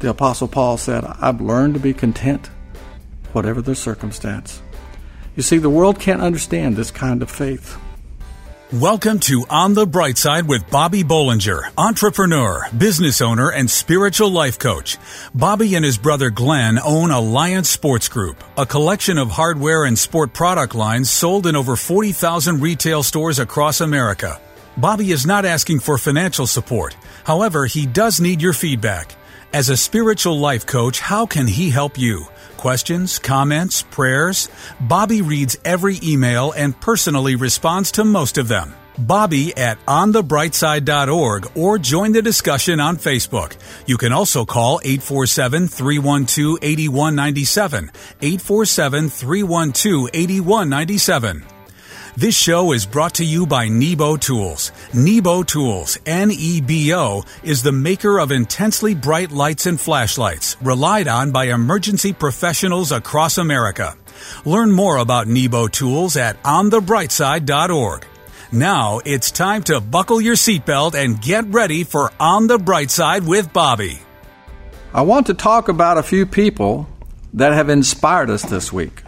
The Apostle Paul said, I've learned to be content, whatever the circumstance. You see, the world can't understand this kind of faith. Welcome to On the Bright Side with Bobby Bollinger, entrepreneur, business owner, and spiritual life coach. Bobby and his brother Glenn own Alliance Sports Group, a collection of hardware and sport product lines sold in over 40,000 retail stores across America. Bobby is not asking for financial support. However, he does need your feedback. As a spiritual life coach, how can he help you? questions, comments, prayers. Bobby reads every email and personally responds to most of them. Bobby at onthebrightside.org or join the discussion on Facebook. You can also call 847 312 This show is brought to you by Nebo Tools. Nebo Tools, N-E-B-O, is the maker of intensely bright lights and flashlights, relied on by emergency professionals across America. Learn more about Nebo Tools at onthebrightside.org. Now it's time to buckle your seatbelt and get ready for On the Bright Side with Bobby. I want to talk about a few people that have inspired us this week.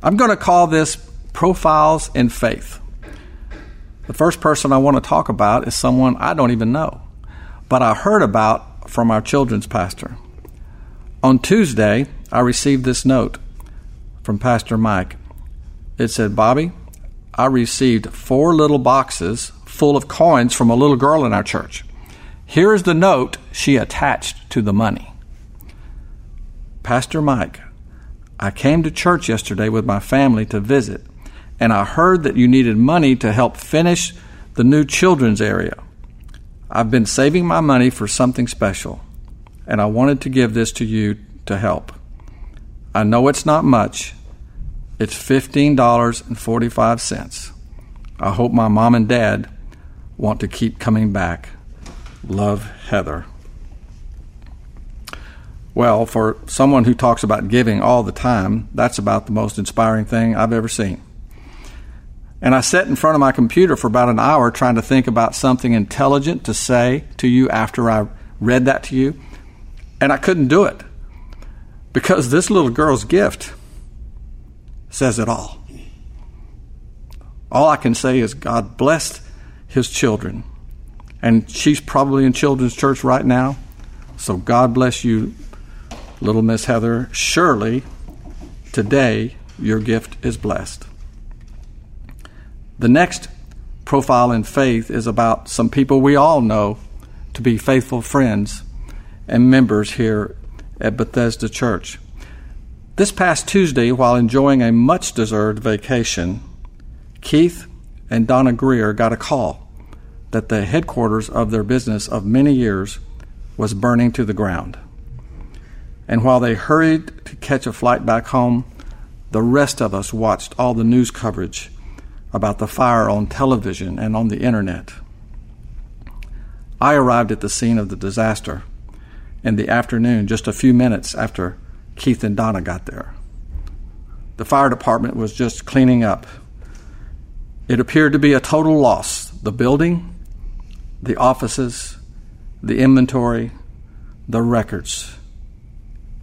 I'm going to call this Profiles in Faith. The first person I want to talk about is someone I don't even know, but I heard about from our children's pastor. On Tuesday, I received this note from Pastor Mike. It said, Bobby, I received four little boxes full of coins from a little girl in our church. Here is the note she attached to the money. Pastor Mike, I came to church yesterday with my family to visit, and I heard that you needed money to help finish the new children's area. I've been saving my money for something special, and I wanted to give this to you to help. I know it's not much. It's $15.45. I hope my mom and dad want to keep coming back. Love, Heather. Well, for someone who talks about giving all the time, that's about the most inspiring thing I've ever seen. And I sat in front of my computer for about an hour trying to think about something intelligent to say to you after I read that to you. And I couldn't do it because this little girl's gift says it all. All I can say is God blessed his children. And she's probably in children's church right now. So God bless you, Little Miss Heather, surely today your gift is blessed. The next profile in faith is about some people we all know to be faithful friends and members here at Bethesda Church. This past Tuesday, while enjoying a much deserved vacation, Keith and Donna Greer got a call that the headquarters of their business of many years was burning to the ground. And while they hurried to catch a flight back home, the rest of us watched all the news coverage about the fire on television and on the internet. I arrived at the scene of the disaster in the afternoon, just a few minutes after Keith and Donna got there. The fire department was just cleaning up. It appeared to be a total loss. The building, the offices, the inventory, the records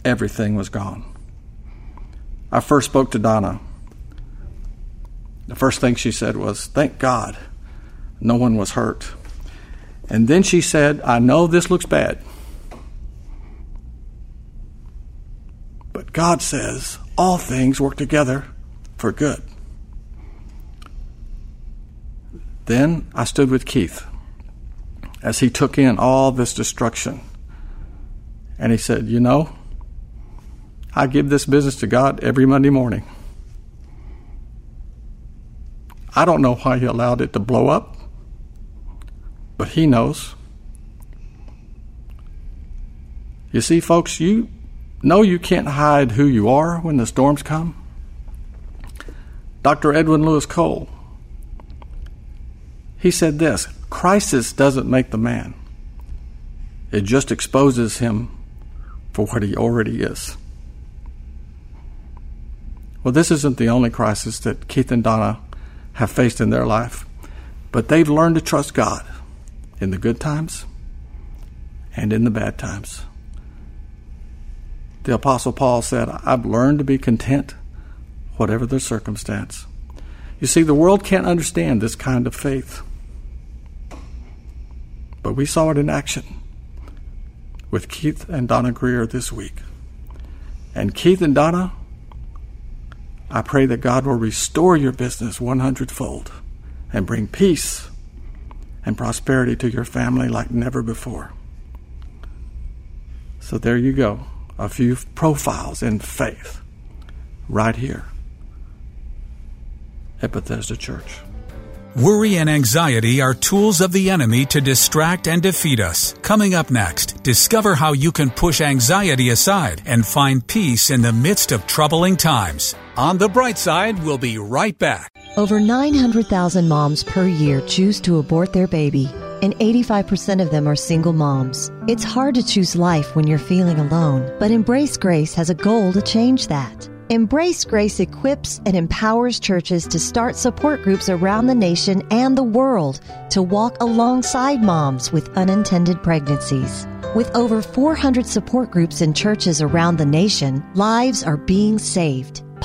everything was gone. I first spoke to Donna. The first thing she said was, Thank God no one was hurt. And then she said, I know this looks bad, but God says all things work together for good. Then I stood with Keith as he took in all this destruction. And he said, You know, I give this business to God every Monday morning. I don't know why He allowed it to blow up, but He knows. You see, folks, you know you can't hide who you are when the storms come. Dr. Edwin Louis Cole, he said this crisis doesn't make the man, it just exposes him for what he already is. Well, this isn't the only crisis that Keith and Donna have faced in their life, but they've learned to trust God in the good times and in the bad times. The Apostle Paul said, I've learned to be content, whatever the circumstance. You see, the world can't understand this kind of faith. But we saw it in action with Keith and Donna Greer this week. And Keith and Donna, I pray that God will restore your business 100 fold and bring peace and prosperity to your family like never before. So there you go. A few profiles in faith right here at Bethesda Church. Worry and anxiety are tools of the enemy to distract and defeat us. Coming up next, discover how you can push anxiety aside and find peace in the midst of troubling times. On the bright side, we'll be right back. Over 900,000 moms per year choose to abort their baby, and 85% of them are single moms. It's hard to choose life when you're feeling alone, but Embrace Grace has a goal to change that. Embrace Grace equips and empowers churches to start support groups around the nation and the world to walk alongside moms with unintended pregnancies. With over 400 support groups in churches around the nation, lives are being saved.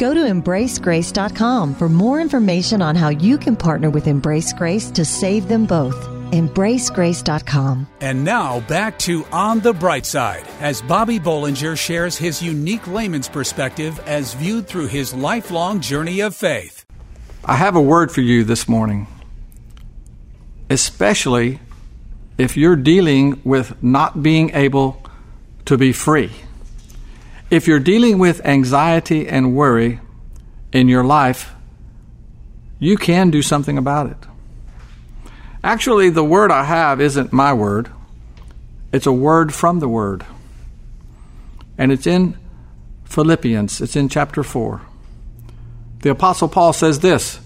Go to embracegrace.com for more information on how you can partner with Embrace Grace to save them both. EmbraceGrace.com. And now back to On the Bright Side as Bobby Bollinger shares his unique layman's perspective as viewed through his lifelong journey of faith. I have a word for you this morning, especially if you're dealing with not being able to be free. If you're dealing with anxiety and worry in your life, you can do something about it. Actually, the word I have isn't my word, it's a word from the word. And it's in Philippians, it's in chapter 4. The Apostle Paul says this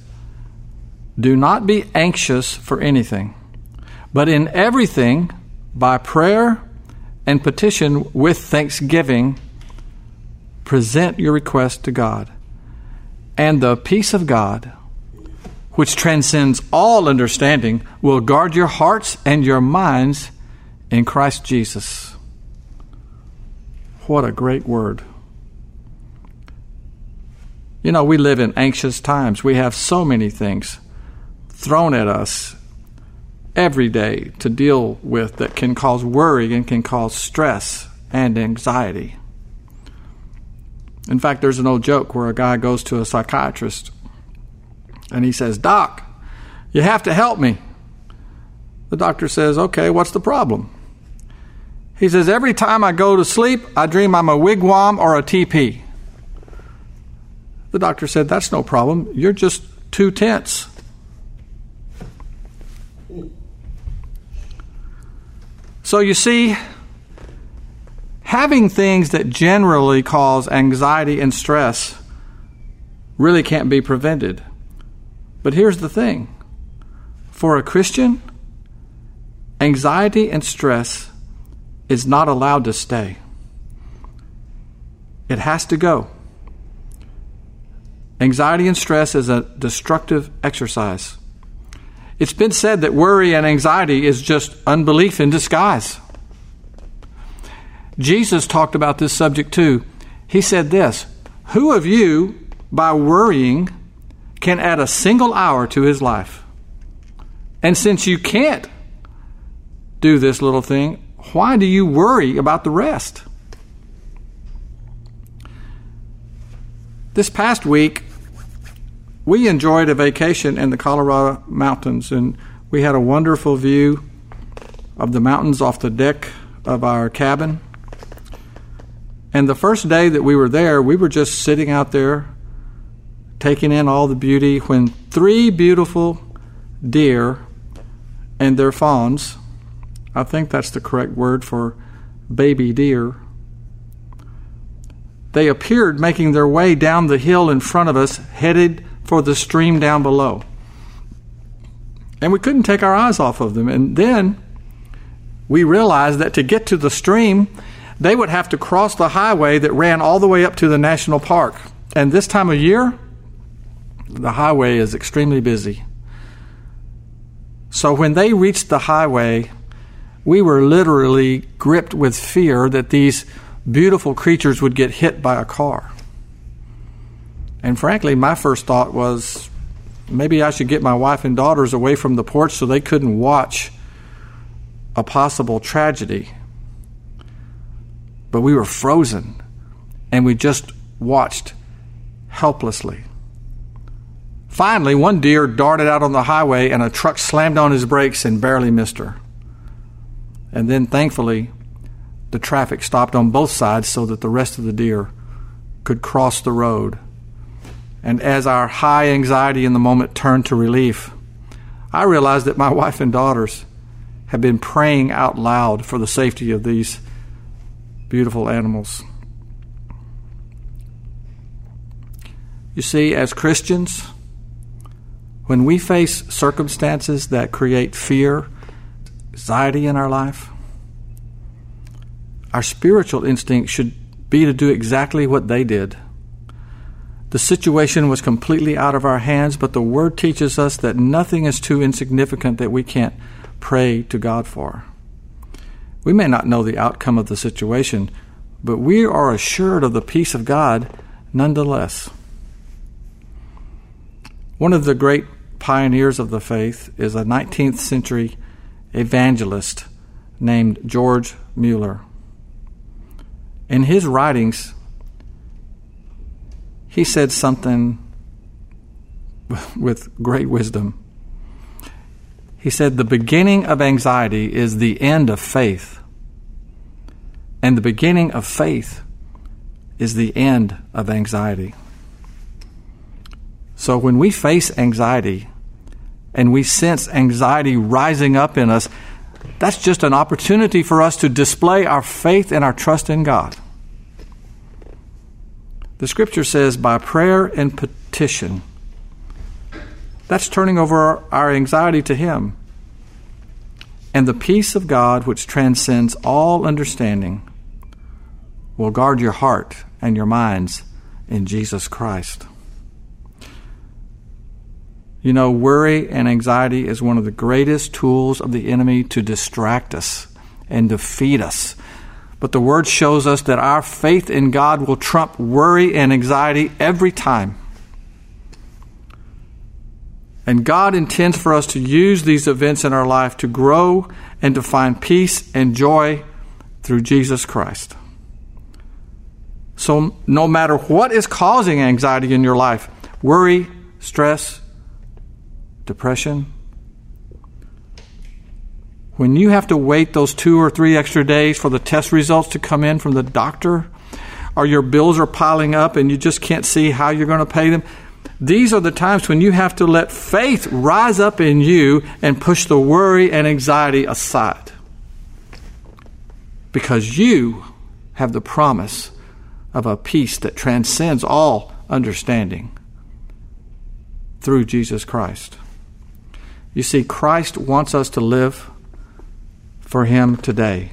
Do not be anxious for anything, but in everything, by prayer and petition with thanksgiving, present your request to God. And the peace of God, which transcends all understanding, will guard your hearts and your minds in Christ Jesus. What a great word. You know, we live in anxious times. We have so many things thrown at us every day to deal with that can cause worry and can cause stress and anxiety. In fact, there's an old joke where a guy goes to a psychiatrist and he says, Doc, you have to help me. The doctor says, Okay, what's the problem? He says, Every time I go to sleep, I dream I'm a wigwam or a teepee. The doctor said, That's no problem. You're just too tense. So you see, having things that generally cause anxiety and stress really can't be prevented. But here's the thing for a Christian, anxiety and stress is not allowed to stay, it has to go. Anxiety and stress is a destructive exercise. It's been said that worry and anxiety is just unbelief in disguise. Jesus talked about this subject too. He said this Who of you, by worrying, can add a single hour to his life? And since you can't do this little thing, why do you worry about the rest? This past week, we enjoyed a vacation in the Colorado mountains, and we had a wonderful view of the mountains off the deck of our cabin. And the first day that we were there, we were just sitting out there taking in all the beauty when three beautiful deer and their fawns, I think that's the correct word for baby deer, they appeared making their way down the hill in front of us, headed for the stream down below. And we couldn't take our eyes off of them. And then we realized that to get to the stream, they would have to cross the highway that ran all the way up to the national park. And this time of year, the highway is extremely busy. So when they reached the highway, we were literally gripped with fear that these beautiful creatures would get hit by a car. And frankly, my first thought was maybe I should get my wife and daughters away from the porch so they couldn't watch a possible tragedy. But we were frozen and we just watched helplessly. Finally, one deer darted out on the highway and a truck slammed on his brakes and barely missed her. And then, thankfully, the traffic stopped on both sides so that the rest of the deer could cross the road. And as our high anxiety in the moment turned to relief, I realized that my wife and daughters had been praying out loud for the safety of these beautiful animals. You see, as Christians, when we face circumstances that create fear, anxiety in our life, our spiritual instinct should be to do exactly what they did. The situation was completely out of our hands, but the Word teaches us that nothing is too insignificant that we can't pray to God for. We may not know the outcome of the situation, but we are assured of the peace of God nonetheless. One of the great pioneers of the faith is a 19th century evangelist named George Mueller. In his writings, he said something with great wisdom. He said, The beginning of anxiety is the end of faith, and the beginning of faith is the end of anxiety. So when we face anxiety and we sense anxiety rising up in us, that's just an opportunity for us to display our faith and our trust in God. The scripture says, by prayer and petition. That's turning over our anxiety to Him. And the peace of God, which transcends all understanding, will guard your heart and your minds in Jesus Christ. You know, worry and anxiety is one of the greatest tools of the enemy to distract us and defeat us. But the Word shows us that our faith in God will trump worry and anxiety every time. And God intends for us to use these events in our life to grow and to find peace and joy through Jesus Christ. So, no matter what is causing anxiety in your life worry, stress, depression. When you have to wait those two or three extra days for the test results to come in from the doctor, or your bills are piling up and you just can't see how you're going to pay them, these are the times when you have to let faith rise up in you and push the worry and anxiety aside. Because you have the promise of a peace that transcends all understanding through Jesus Christ. You see, Christ wants us to live for Him today,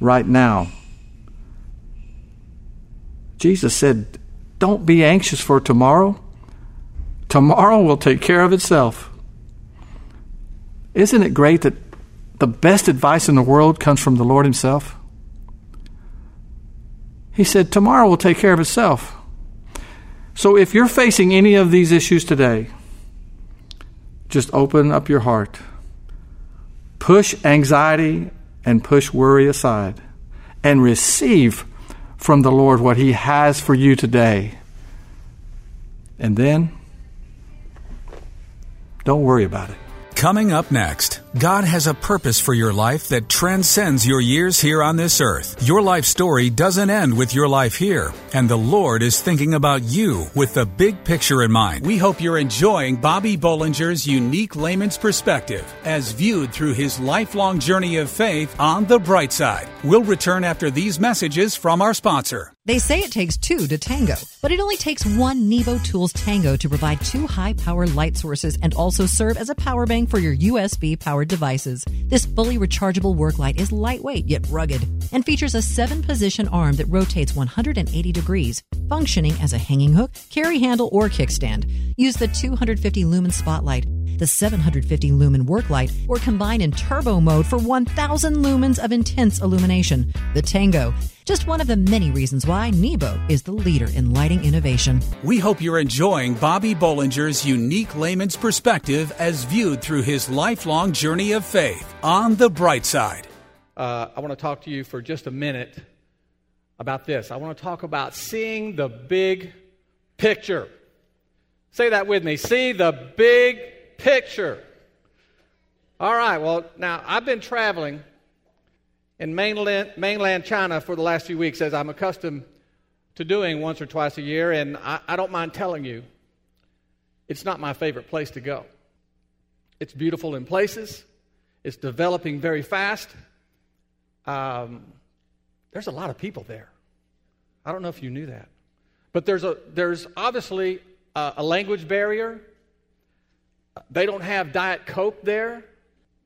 right now. Jesus said, Don't be anxious for tomorrow. Tomorrow will take care of itself. Isn't it great that the best advice in the world comes from the Lord Himself? He said, Tomorrow will take care of itself. So if you're facing any of these issues today, just open up your heart. Push anxiety and push worry aside and receive from the Lord what He has for you today. And then, don't worry about it. Coming up next, God has a purpose for your life that transcends your years here on this earth. Your life story doesn't end with your life here, and the Lord is thinking about you with the big picture in mind. We hope you're enjoying Bobby Bollinger's unique layman's perspective as viewed through his lifelong journey of faith on the bright side. We'll return after these messages from our sponsor. They say it takes two to tango, but it only takes one Nebo Tools Tango to provide two high power light sources and also serve as a power bank for your USB powered devices. This fully rechargeable work light is lightweight yet rugged and features a seven position arm that rotates 180 degrees, functioning as a hanging hook, carry handle, or kickstand. Use the 250 lumen spotlight the 750 lumen work light, or combine in turbo mode for 1000 lumens of intense illumination. The Tango, just one of the many reasons why Nebo is the leader in lighting innovation. We hope you're enjoying Bobby Bollinger's unique layman's perspective as viewed through his lifelong journey of faith on the bright side. Uh, I want to talk to you for just a minute about this. I want to talk about seeing the big picture. Say that with me. See the big picture. All right, well, now I've been traveling in mainland, mainland China for the last few weeks, as I'm accustomed to doing once or twice a year, and I, I don't mind telling you, it's not my favorite place to go. It's beautiful in places, it's developing very fast. Um, there's a lot of people there. I don't know if you knew that. But there's, a, there's obviously a, a language barrier. They don't have Diet Coke there.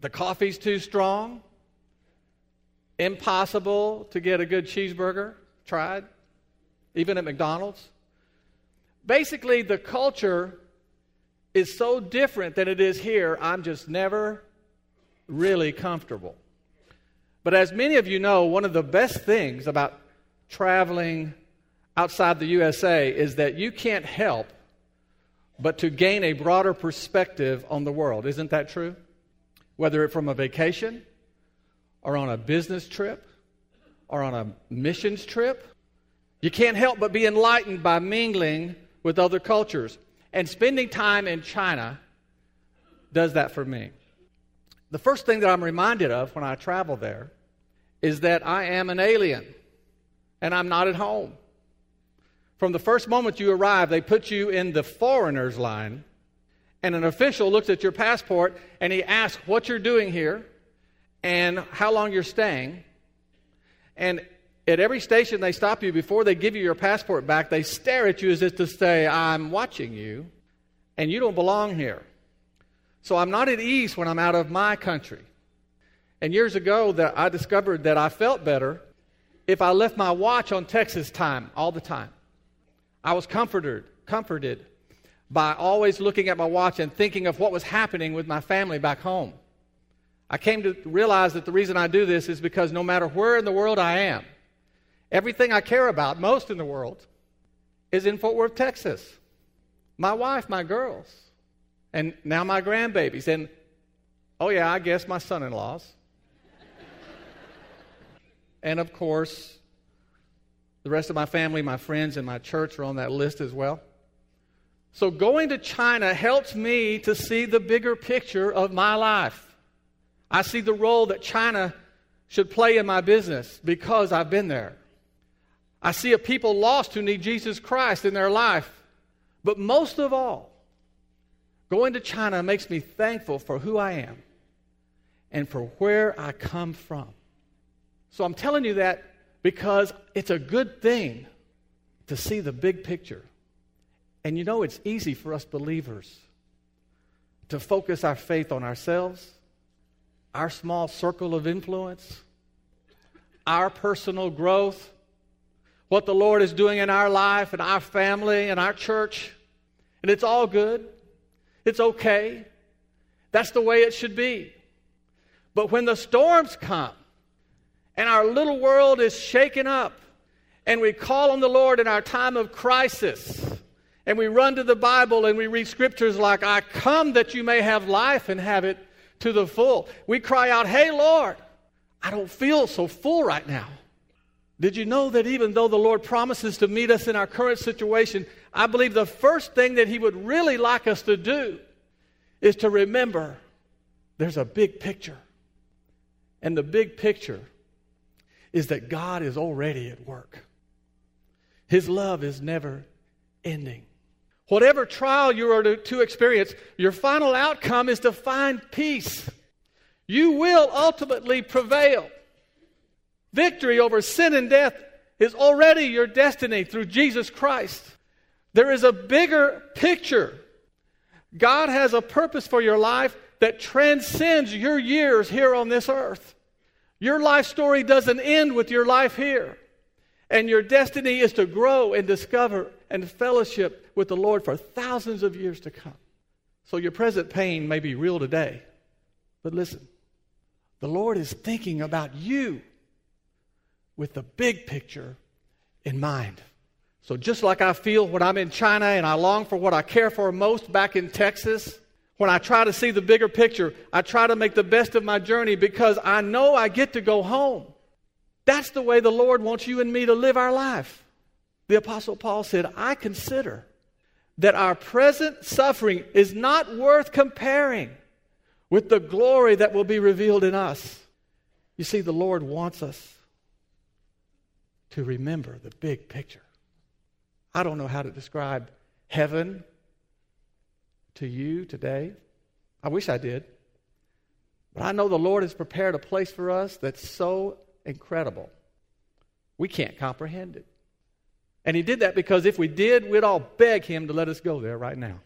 The coffee's too strong. Impossible to get a good cheeseburger. Tried, even at McDonald's. Basically, the culture is so different than it is here, I'm just never really comfortable. But as many of you know, one of the best things about traveling outside the USA is that you can't help but to gain a broader perspective on the world. Isn't that true? Whether it's from a vacation, or on a business trip, or on a missions trip, you can't help but be enlightened by mingling with other cultures. And spending time in China does that for me. The first thing that I'm reminded of when I travel there is that I am an alien and I'm not at home. From the first moment you arrive, they put you in the foreigners line, and an official looks at your passport and he asks what you're doing here and how long you're staying. And at every station they stop you before they give you your passport back, they stare at you as if to say, I'm watching you, and you don't belong here. So I'm not at ease when I'm out of my country. And years ago, that I discovered that I felt better if I left my watch on Texas time all the time. I was comforted, comforted by always looking at my watch and thinking of what was happening with my family back home. I came to realize that the reason I do this is because no matter where in the world I am, everything I care about most in the world is in Fort Worth, Texas. My wife, my girls, and now my grandbabies, and oh, yeah, I guess my son in laws. and of course, the rest of my family, my friends, and my church are on that list as well. So going to China helps me to see the bigger picture of my life. I see the role that China should play in my business because I've been there. I see a people lost who need Jesus Christ in their life. But most of all, going to China makes me thankful for who I am and for where I come from. So I'm telling you that because it's a good thing to see the big picture. And you know, it's easy for us believers to focus our faith on ourselves, our small circle of influence, our personal growth, what the Lord is doing in our life and our family and our church. And it's all good. It's okay. That's the way it should be. But when the storms come, and our little world is shaken up, and we call on the Lord in our time of crisis, and we run to the Bible and we read scriptures like, I come that you may have life and have it to the full. We cry out, Hey, Lord, I don't feel so full right now. Did you know that even though the Lord promises to meet us in our current situation, I believe the first thing that He would really like us to do is to remember there's a big picture. And the big picture is that God is already at work. His love is never ending. Whatever trial you are to, to, experience, your final outcome is to find peace. You will ultimately prevail. Victory over sin and death is already your destiny through Jesus Christ. There is a bigger picture. God has a purpose for your life that transcends your years here on this earth. Your life story doesn't end with your life here. And your destiny is to grow and discover and fellowship with the Lord for thousands of years to come. So your present pain may be real today. But listen, the Lord is thinking about you with the big picture in mind. So just like I feel when I'm in China and I long for what I care for most back in Texas, when I try to see the bigger picture, I try to make the best of my journey because I know I get to go home. That's the way the Lord wants you and me to live our life. The Apostle Paul said, I consider that our present suffering is not worth comparing with the glory that will be revealed in us. You see, the Lord wants us to remember the big picture. I don't know how to describe heaven to you today. I wish I did. But I know the Lord has prepared a place for us that's so incredible. We can't comprehend it. And He did that because if we did, we'd all beg Him to let us go there right now.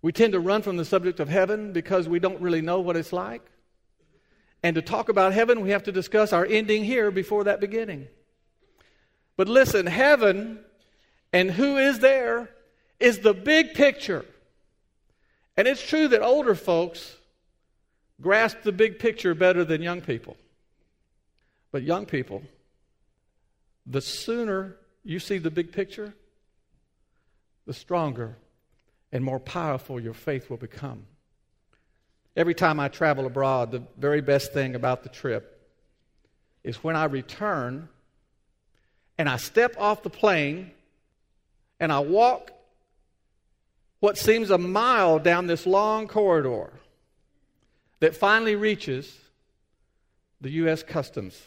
We tend to run from the subject of heaven because we don't really know what it's like. And to talk about heaven, we have to discuss our ending here before that beginning. But listen, heaven and who is there is the big picture. And it's true that older folks grasp the big picture better than young people. But young people, the sooner you see the big picture, the stronger and more powerful your faith will become. Every time I travel abroad, the very best thing about the trip is when I return and I step off the plane and I walk what seems a mile down this long corridor that finally reaches the U.S. Customs.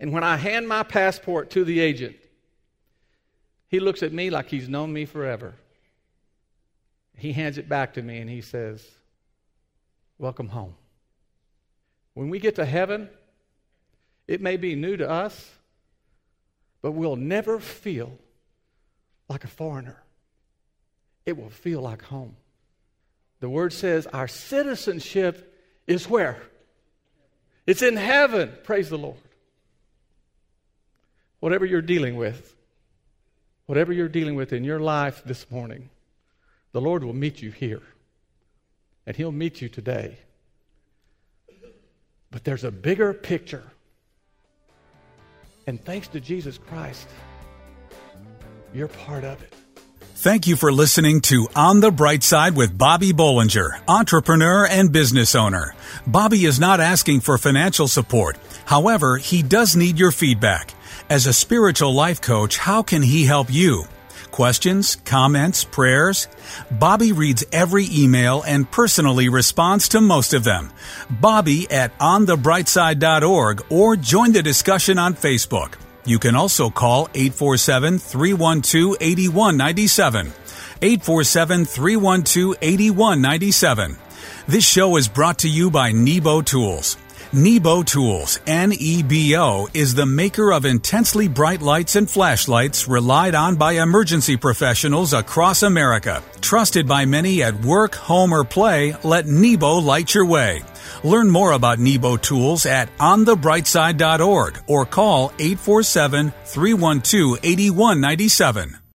And when I hand my passport to the agent, he looks at me like he's known me forever. He hands it back to me and he says, Welcome home. When we get to heaven, it may be new to us, but we'll never feel like a foreigner. It will feel like home. The word says our citizenship is where? It's in heaven. Praise the Lord. Whatever you're dealing with, whatever you're dealing with in your life this morning, the Lord will meet you here. And He'll meet you today. But there's a bigger picture. And thanks to Jesus Christ, you're part of it. Thank you for listening to On the Bright Side with Bobby Bollinger, entrepreneur and business owner. Bobby is not asking for financial support. However, he does need your feedback. As a spiritual life coach, how can he help you? Questions, comments, prayers? Bobby reads every email and personally responds to most of them. Bobby at onthebrightside.org or join the discussion on Facebook. You can also call 847 312 8197. 847 312 8197. This show is brought to you by Nebo Tools. Nebo Tools, N-E-B-O, is the maker of intensely bright lights and flashlights relied on by emergency professionals across America. Trusted by many at work, home, or play, let Nebo light your way. Learn more about Nebo Tools at onthebrightside.org or call 847 312 8197.